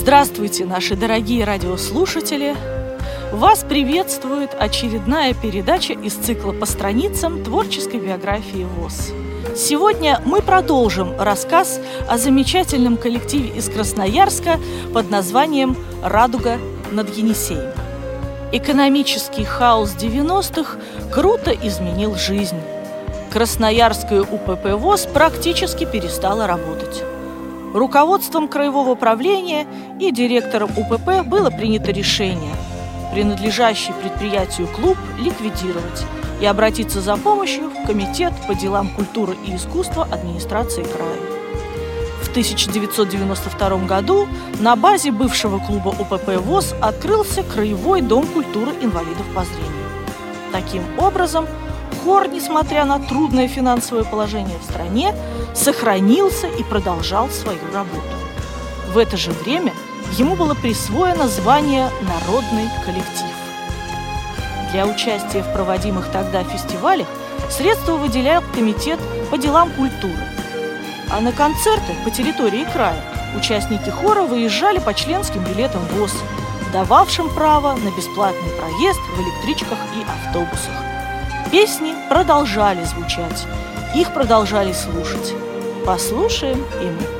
Здравствуйте, наши дорогие радиослушатели! Вас приветствует очередная передача из цикла по страницам творческой биографии ВОЗ. Сегодня мы продолжим рассказ о замечательном коллективе из Красноярска под названием «Радуга над Енисеем». Экономический хаос 90-х круто изменил жизнь. Красноярская УПП ВОЗ практически перестала работать. Руководством краевого правления и директором УПП было принято решение принадлежащий предприятию клуб ликвидировать и обратиться за помощью в Комитет по делам культуры и искусства администрации края. В 1992 году на базе бывшего клуба УПП ВОЗ открылся Краевой дом культуры инвалидов по зрению. Таким образом, хор, несмотря на трудное финансовое положение в стране, сохранился и продолжал свою работу. В это же время ему было присвоено звание «Народный коллектив». Для участия в проводимых тогда фестивалях средства выделял Комитет по делам культуры. А на концерты по территории края участники хора выезжали по членским билетам ВОЗ, дававшим право на бесплатный проезд в электричках и автобусах. Песни продолжали звучать, их продолжали слушать. Послушаем и мы.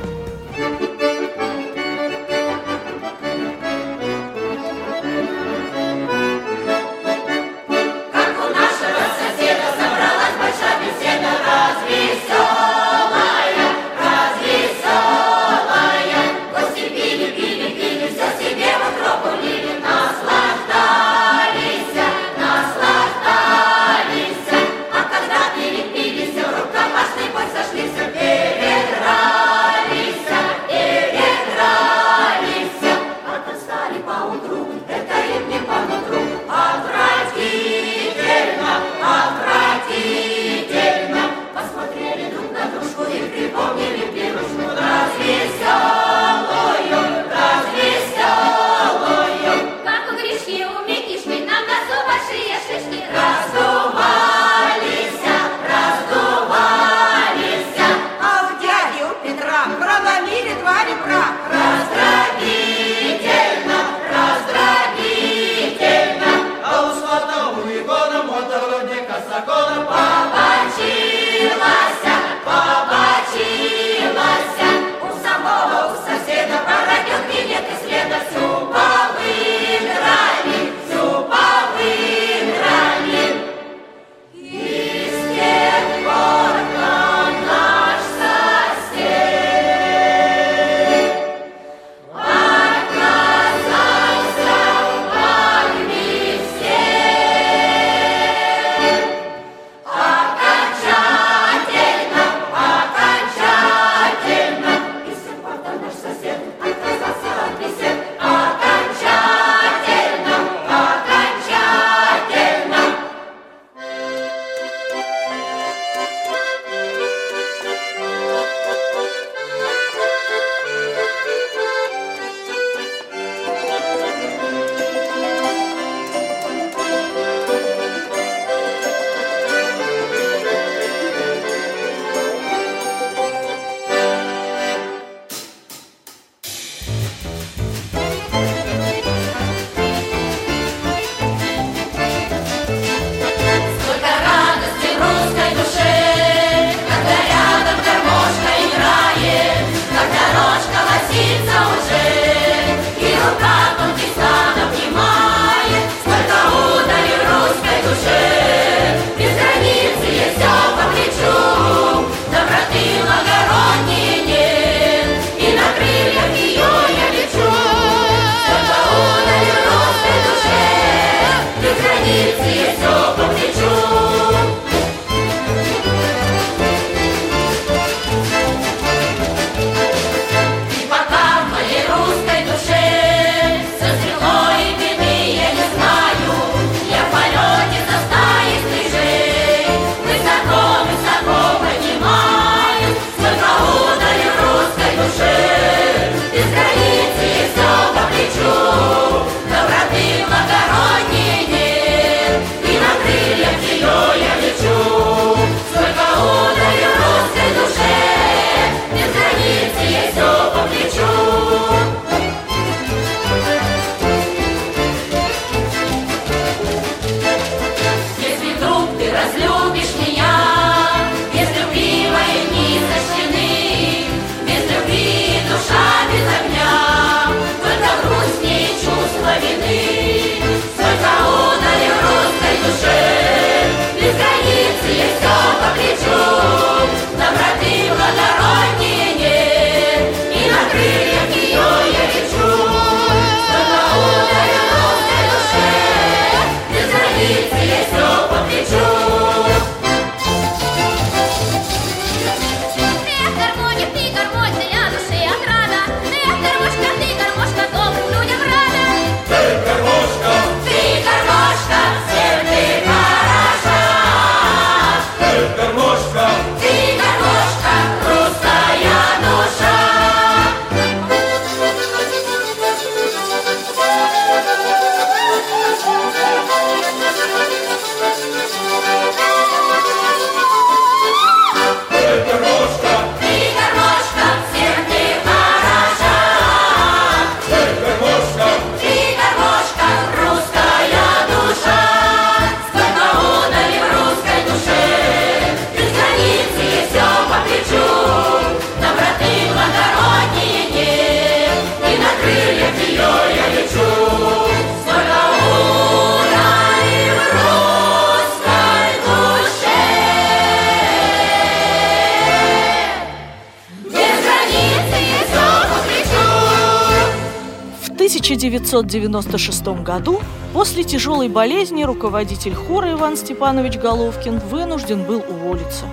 1996 году после тяжелой болезни руководитель хора Иван Степанович Головкин вынужден был уволиться.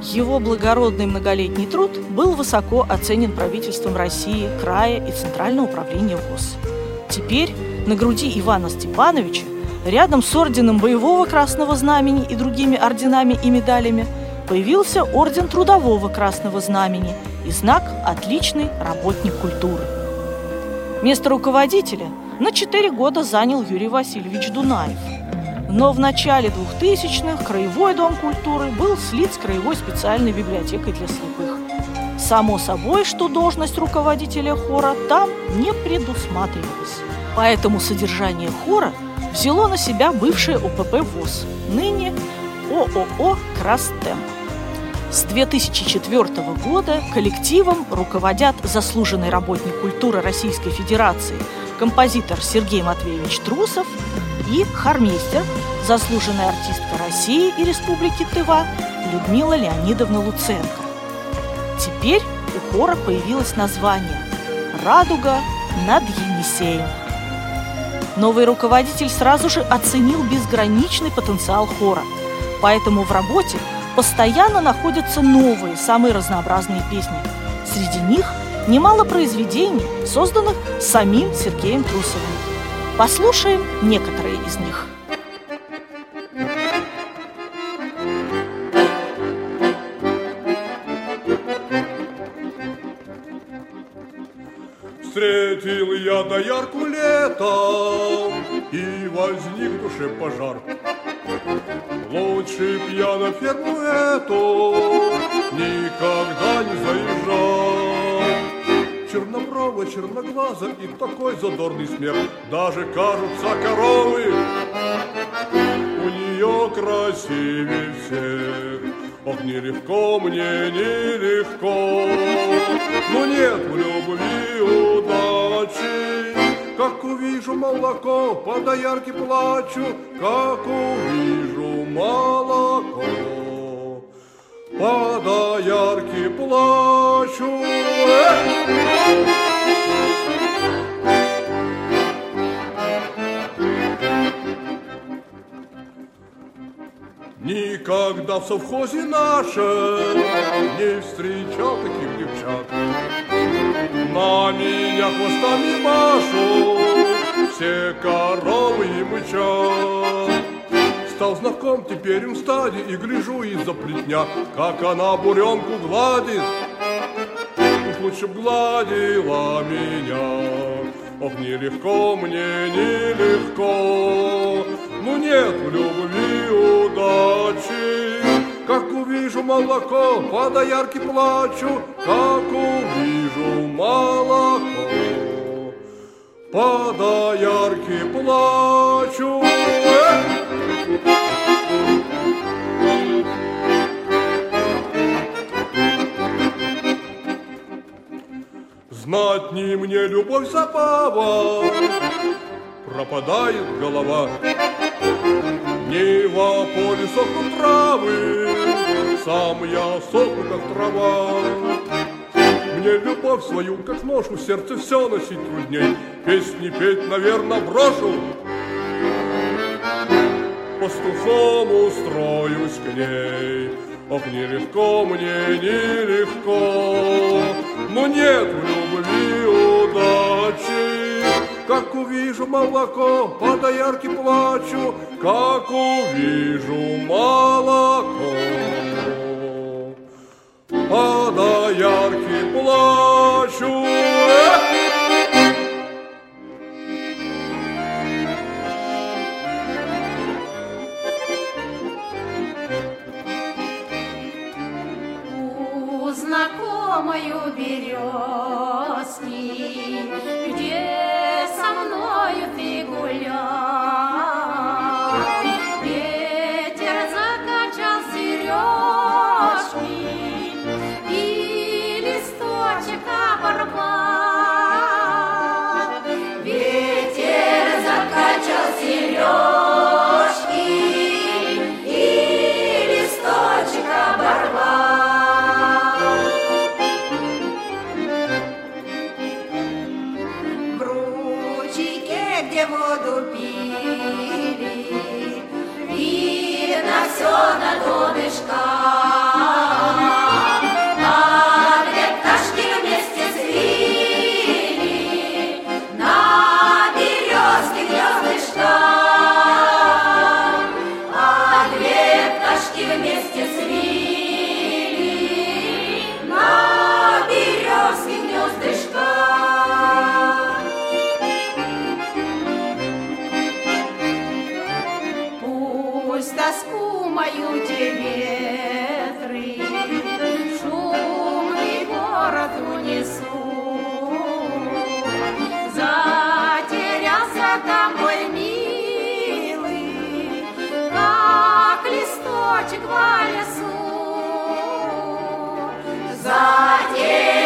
Его благородный многолетний труд был высоко оценен правительством России, края и Центрального управления ВОЗ. Теперь на груди Ивана Степановича, рядом с орденом Боевого Красного Знамени и другими орденами и медалями, появился орден Трудового Красного Знамени и знак «Отличный работник культуры». Место руководителя на 4 года занял Юрий Васильевич Дунаев. Но в начале 2000-х Краевой дом культуры был слит с Краевой специальной библиотекой для слепых. Само собой, что должность руководителя хора там не предусматривалась. Поэтому содержание хора взяло на себя бывшее ОПП ВОЗ, ныне ООО «Крастем». С 2004 года коллективом руководят заслуженный работник культуры Российской Федерации, композитор Сергей Матвеевич Трусов и хормейстер, заслуженная артистка России и Республики Тыва Людмила Леонидовна Луценко. Теперь у хора появилось название «Радуга над Енисеем». Новый руководитель сразу же оценил безграничный потенциал хора, поэтому в работе – постоянно находятся новые, самые разнообразные песни. Среди них немало произведений, созданных самим Сергеем Трусовым. Послушаем некоторые из них. Встретил я доярку летом, и возник в душе пожар. Лучше б я на ферму эту никогда не заезжал. Черноброва, черноглаза и такой задорный смех, даже кажутся коровы у нее красивее всех. Ох, нелегко мне, нелегко, но нет в любви удачи. Как увижу молоко, по доярке плачу, как увижу молоко. По доярке плачу. Никогда в совхозе нашем не встречал таких девчат. На меня хвостами машут, все коровы и мычат. Стал знаком теперь им стаде и гляжу из-за плетня, как она буренку гладит. Уж лучше б гладила меня. Ох, нелегко мне, нелегко, ну нет в любви удачи. Как увижу молоко, по доярке плачу, Как увижу молоко, по доярке плачу. Знать не мне любовь забава, пропадает голова. Нива поле сохнут травы, сам я сохну, как трава. Мне любовь свою, как ношу, сердце все носить трудней. Песни петь, наверное, брошу. Пастухом устроюсь к ней. Ох, нелегко мне, нелегко, но нет в любви удачи. Как увижу молоко, по доярке плачу, Как увижу молоко, по доярке плачу. Знакомую березки, в лесу Затерялся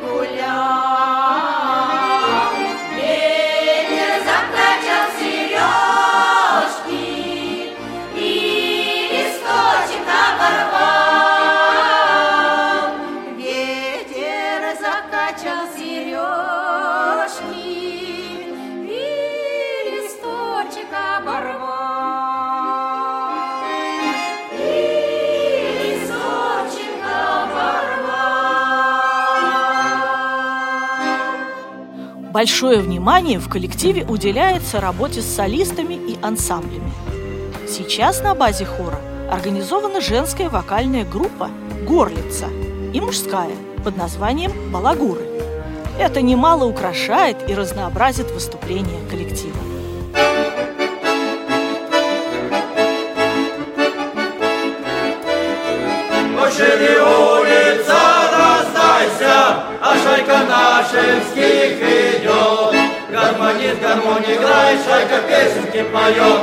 мною Большое внимание в коллективе уделяется работе с солистами и ансамблями. Сейчас на базе хора организована женская вокальная группа «Горлица» и мужская под названием «Балагуры». Это немало украшает и разнообразит выступления коллектива. Шайка песенки поет.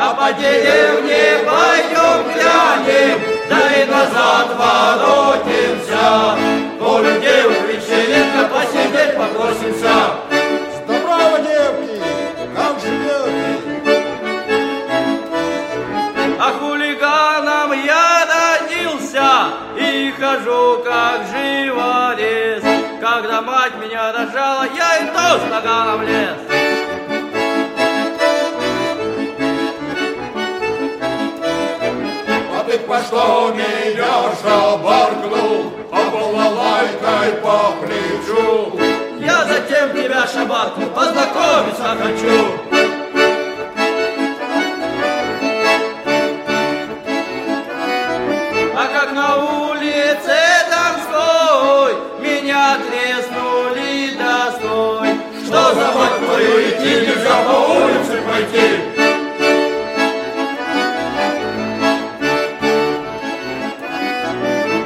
А по деревне пойдем глянем, да и назад воротимся. У людей вечеринка, посидеть попросимся. Рожала, я и то с наганом лез. А ты по что меня шабаркнул, а балалайкой по плечу? Я затем тебя шабаркну, познакомиться хочу. Идти нельзя по улице пойти?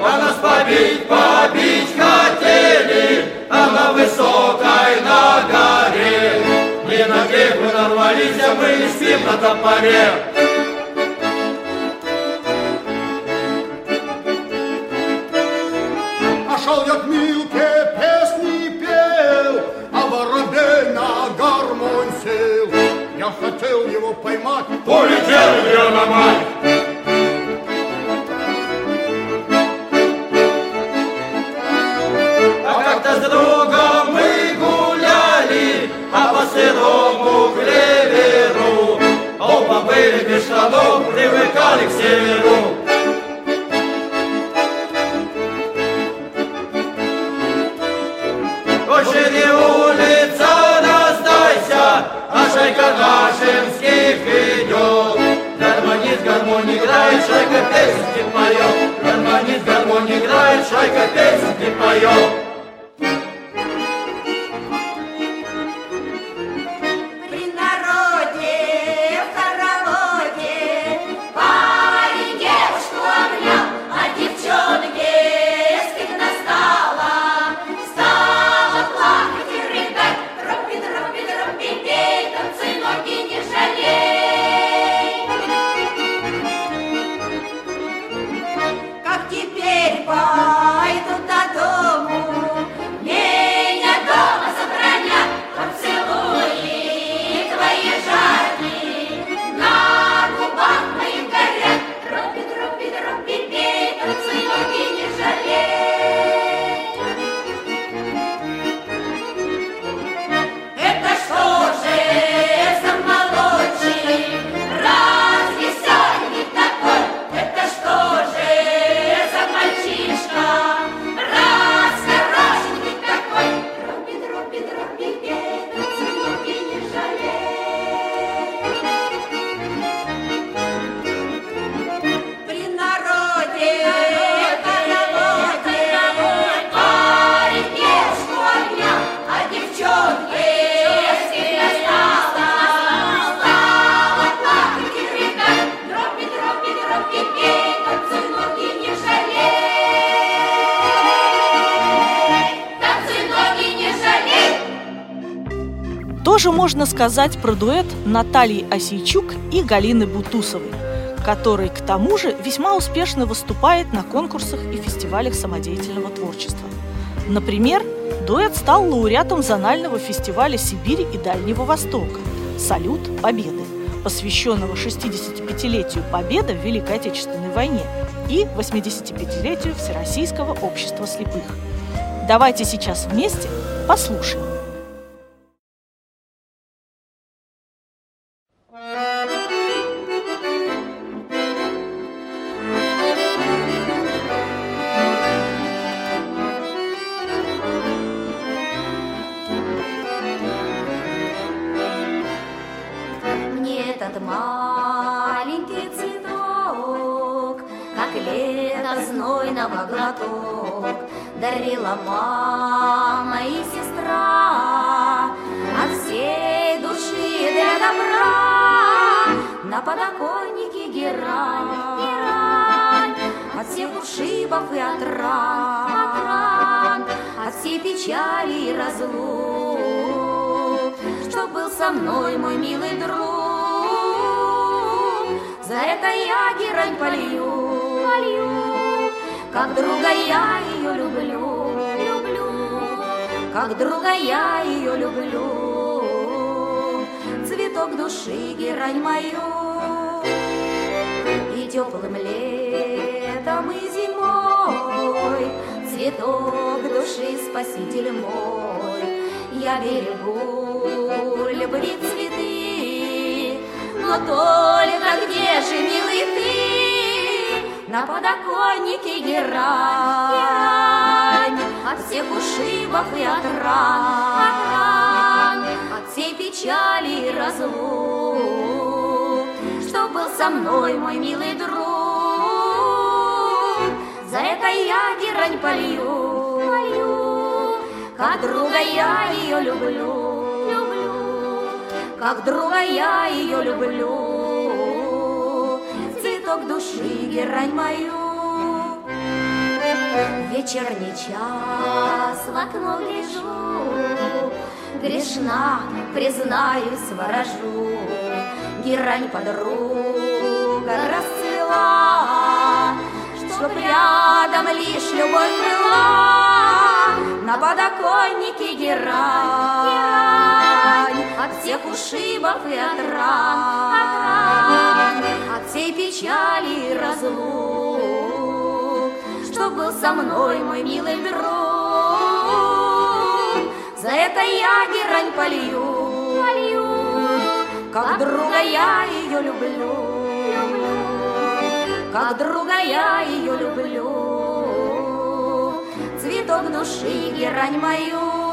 А нас побить, побить хотели, а на высокой на горе. Не на грех мы нарвались, а мы не спим на топоре. Поймать, Полетел ее на мать. А как-то с другом мы гуляли, а по сырому клеверу Оба были без штанов, привыкали к северу Очень улица, раздайся, шайка нашинских идет. Гармонист, гармоник играет, шайка песни поет. Гармонист, гармоник играет, шайка песни поет. Можно сказать про дуэт Натальи Осейчук и Галины Бутусовой, который, к тому же, весьма успешно выступает на конкурсах и фестивалях самодеятельного творчества. Например, дуэт стал лауреатом зонального фестиваля Сибири и Дальнего Востока «Салют Победы», посвященного 65-летию Победы в Великой Отечественной войне и 85-летию Всероссийского общества слепых. Давайте сейчас вместе послушаем. Знойного глоток Дарила мама и сестра От всей души для добра. На подоконнике герань, От всех ушибов и от ран От всей печали и разлук. Что был со мной мой милый друг За это я герань полью, полью. Как друга я ее люблю, люблю, как друга я ее люблю. Цветок души, герань мою, и теплым летом, и зимой, Цветок души, спаситель мой, Я берегу любви цветы, Но только где же, милый ты? на подоконнике герань, от всех ушибов и от ран, от всей печали и разлук, что был со мной мой милый друг. За это я герань полью, как друга я ее люблю, как друга я ее люблю цветок души, герань мою. Вечерний час в окно гляжу, Грешна, признаюсь, ворожу. Герань подруга расцвела, Чтоб рядом лишь любовь была. На подоконнике герань, От всех ушибов и от ран, От всей печали и разлук, Что был со мной мой милый друг. За это я герань полью, полью, Как друга я ее люблю, люблю, Как друга я ее люблю, Цветок души герань мою.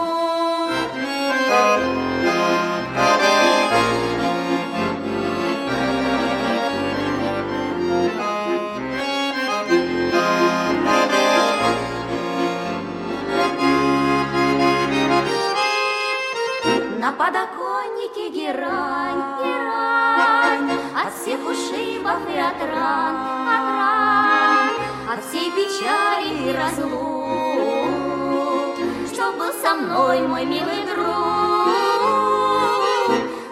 На подоконнике герань, герань, От всех ушибов и от ран, от ран, От всей печали и разлук, Что был со мной мой милый друг.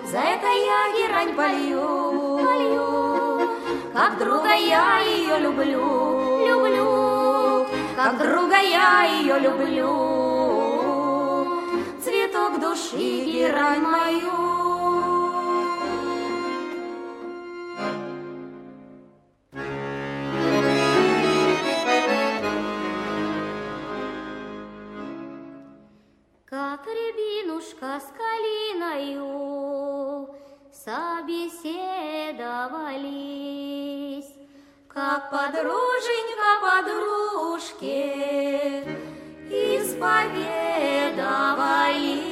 За это я герань полью, полью, Как друга я ее люблю, люблю, Как друга я ее люблю. Души герань мою. Как рябинушка с калиною собеседовались, Как подруженька подружке исповедовались.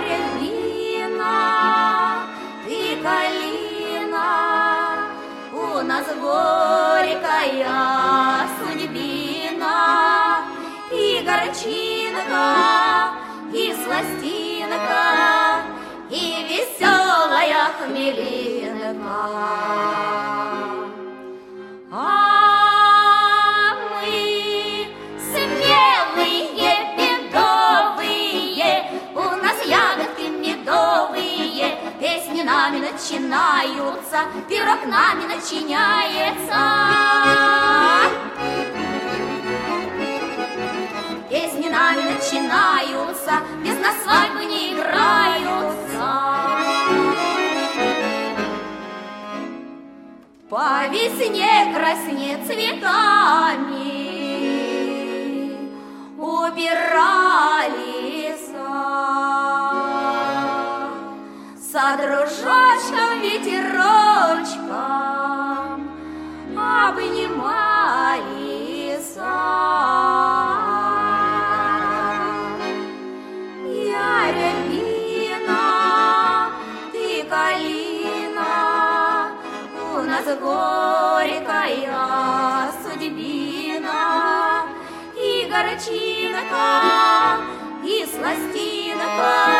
Рябина, ты калина, у нас горькая судьбина, и горчинка, и сластинка, и веселая хмелинка. Нами начинаются, пирог нами начиняется. Песни нами начинаются, без нас свадьбы не играются. По весне краснеет цветами убирали Со дружочком, ветерочком обнимали сад. Я рябина, ты калина, у нас горькая судьбина, и горчинка, и сластинка,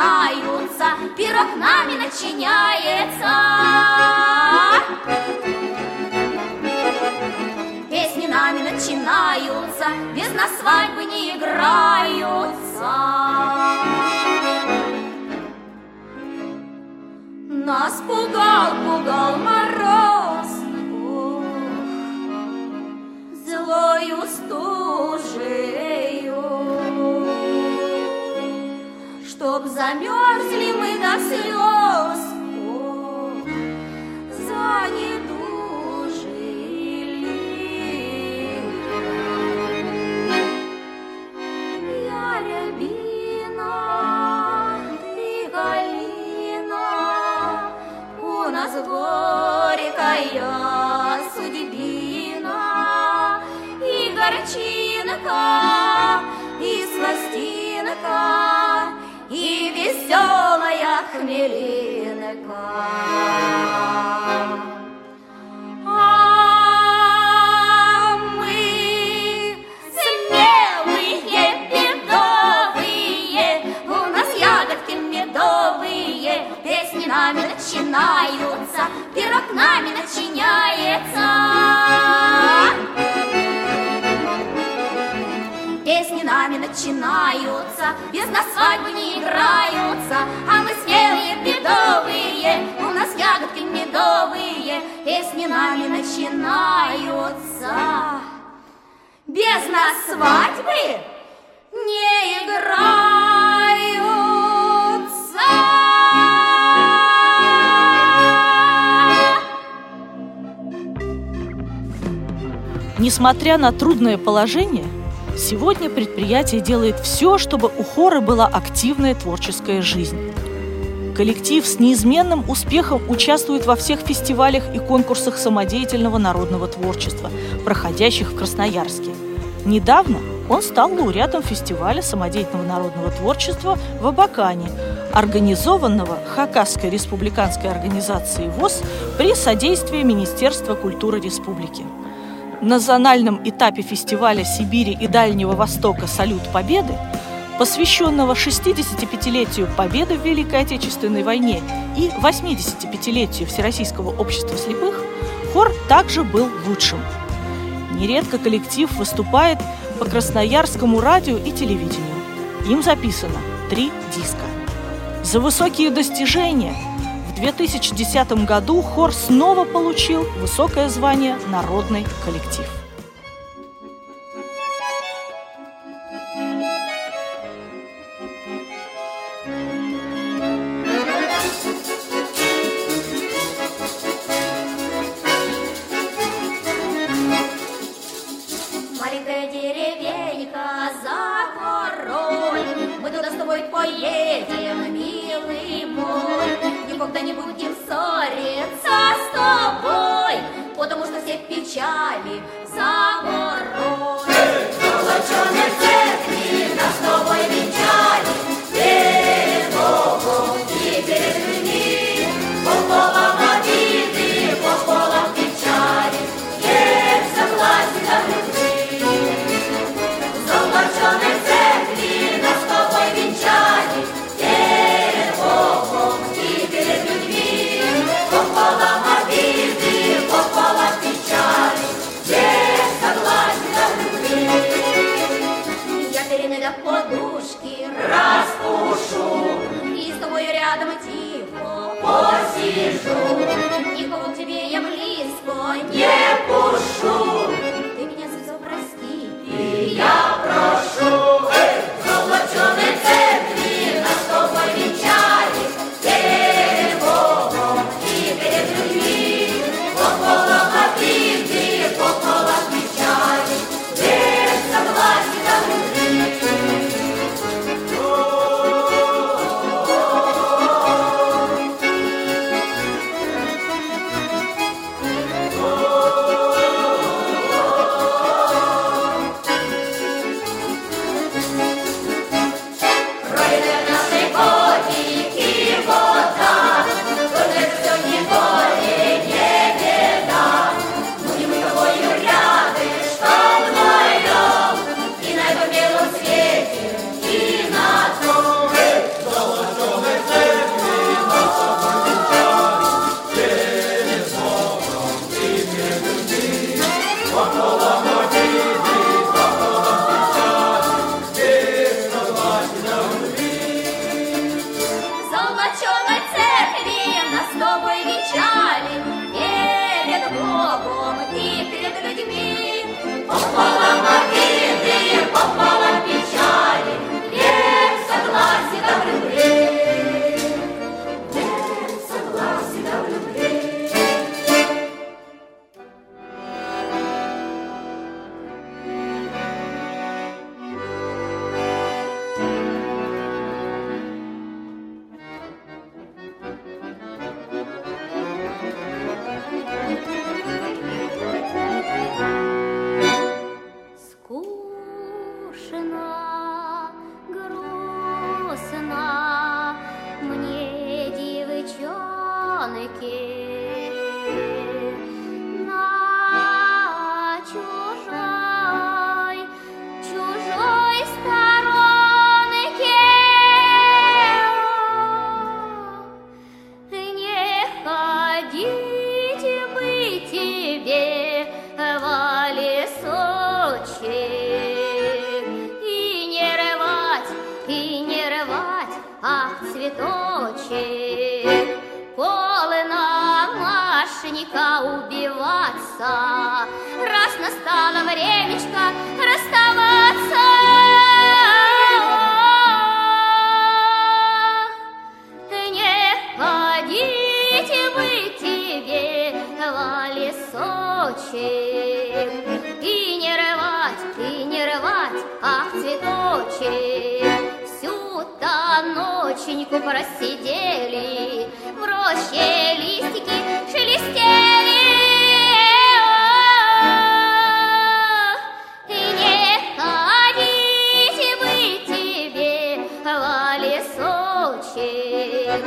начинаются, пирог нами начиняется. Песни нами начинаются, без нас свадьбы не играются. Нас пугал, пугал мороз, ох, злою стужею, чтоб замерзли мы до слез, ох, занедужили. Я рябина, ты калина, у нас горькая судьбина, и горчинка, и сластинка, медовые, песни нами начинаются, пирог нами начиняется. Нами начинаются, без нас свадьбы не играются, а мы смелые, бедовые, у нас ягодки медовые, песни нами начинаются. Без нас свадьбы не играются. Несмотря на трудное положение, Сегодня предприятие делает все, чтобы у хора была активная творческая жизнь. Коллектив с неизменным успехом участвует во всех фестивалях и конкурсах самодеятельного народного творчества, проходящих в Красноярске. Недавно он стал лауреатом фестиваля самодеятельного народного творчества в Абакане, организованного Хакасской республиканской организацией ВОЗ при содействии Министерства культуры республики на зональном этапе фестиваля Сибири и Дальнего Востока «Салют Победы», посвященного 65-летию Победы в Великой Отечественной войне и 85-летию Всероссийского общества слепых, хор также был лучшим. Нередко коллектив выступает по Красноярскому радио и телевидению. Им записано три диска. За высокие достижения – 2010 году хор снова получил высокое звание «Народный коллектив». вижу, Никого тебе я близко. Не просидели, в роще листики шелестели. и не ходить, мы тебе лали сочек,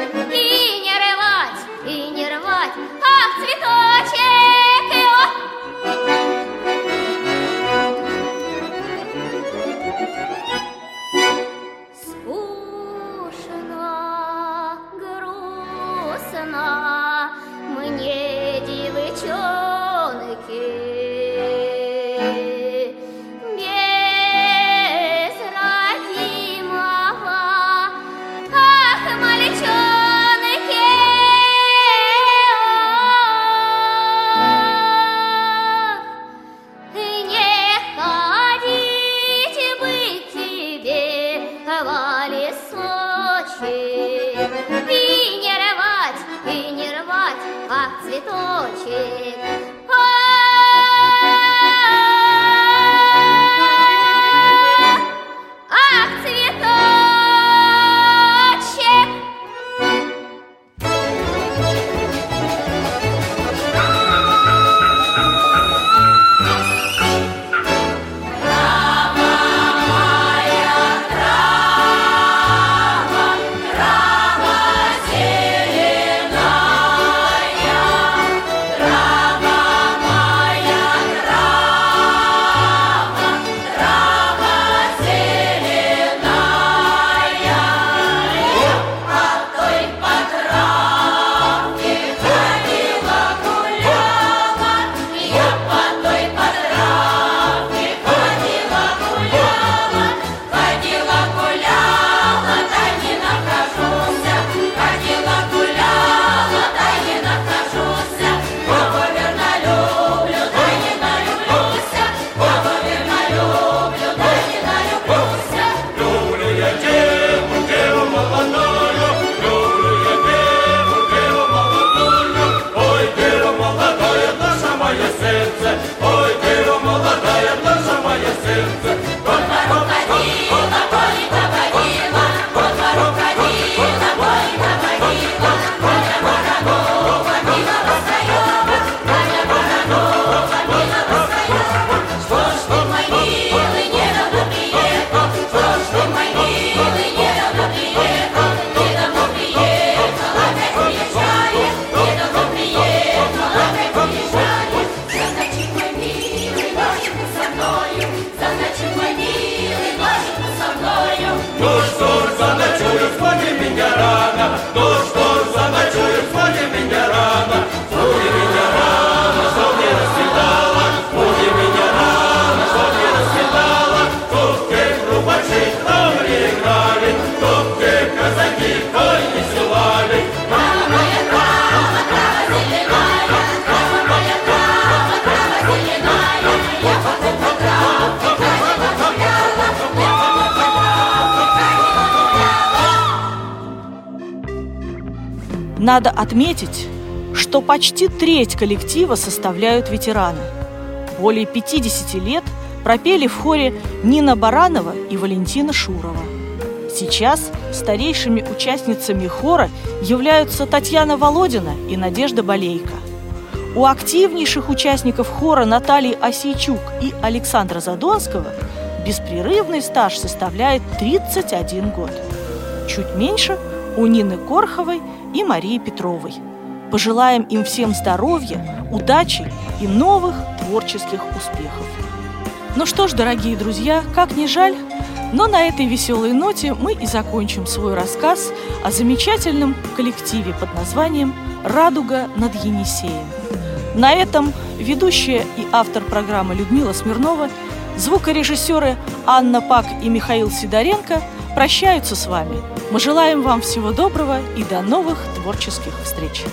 Надо отметить, что почти треть коллектива составляют ветераны. Более 50 лет пропели в хоре Нина Баранова и Валентина Шурова. Сейчас старейшими участницами хора являются Татьяна Володина и Надежда Болейко. У активнейших участников хора Натальи Осейчук и Александра Задонского беспрерывный стаж составляет 31 год. Чуть меньше у Нины Корховой и Марии Петровой. Пожелаем им всем здоровья, удачи и новых творческих успехов. Ну что ж, дорогие друзья, как ни жаль, но на этой веселой ноте мы и закончим свой рассказ о замечательном коллективе под названием «Радуга над Енисеем». На этом ведущая и автор программы Людмила Смирнова, звукорежиссеры Анна Пак и Михаил Сидоренко прощаются с вами – мы желаем вам всего доброго и до новых творческих встреч!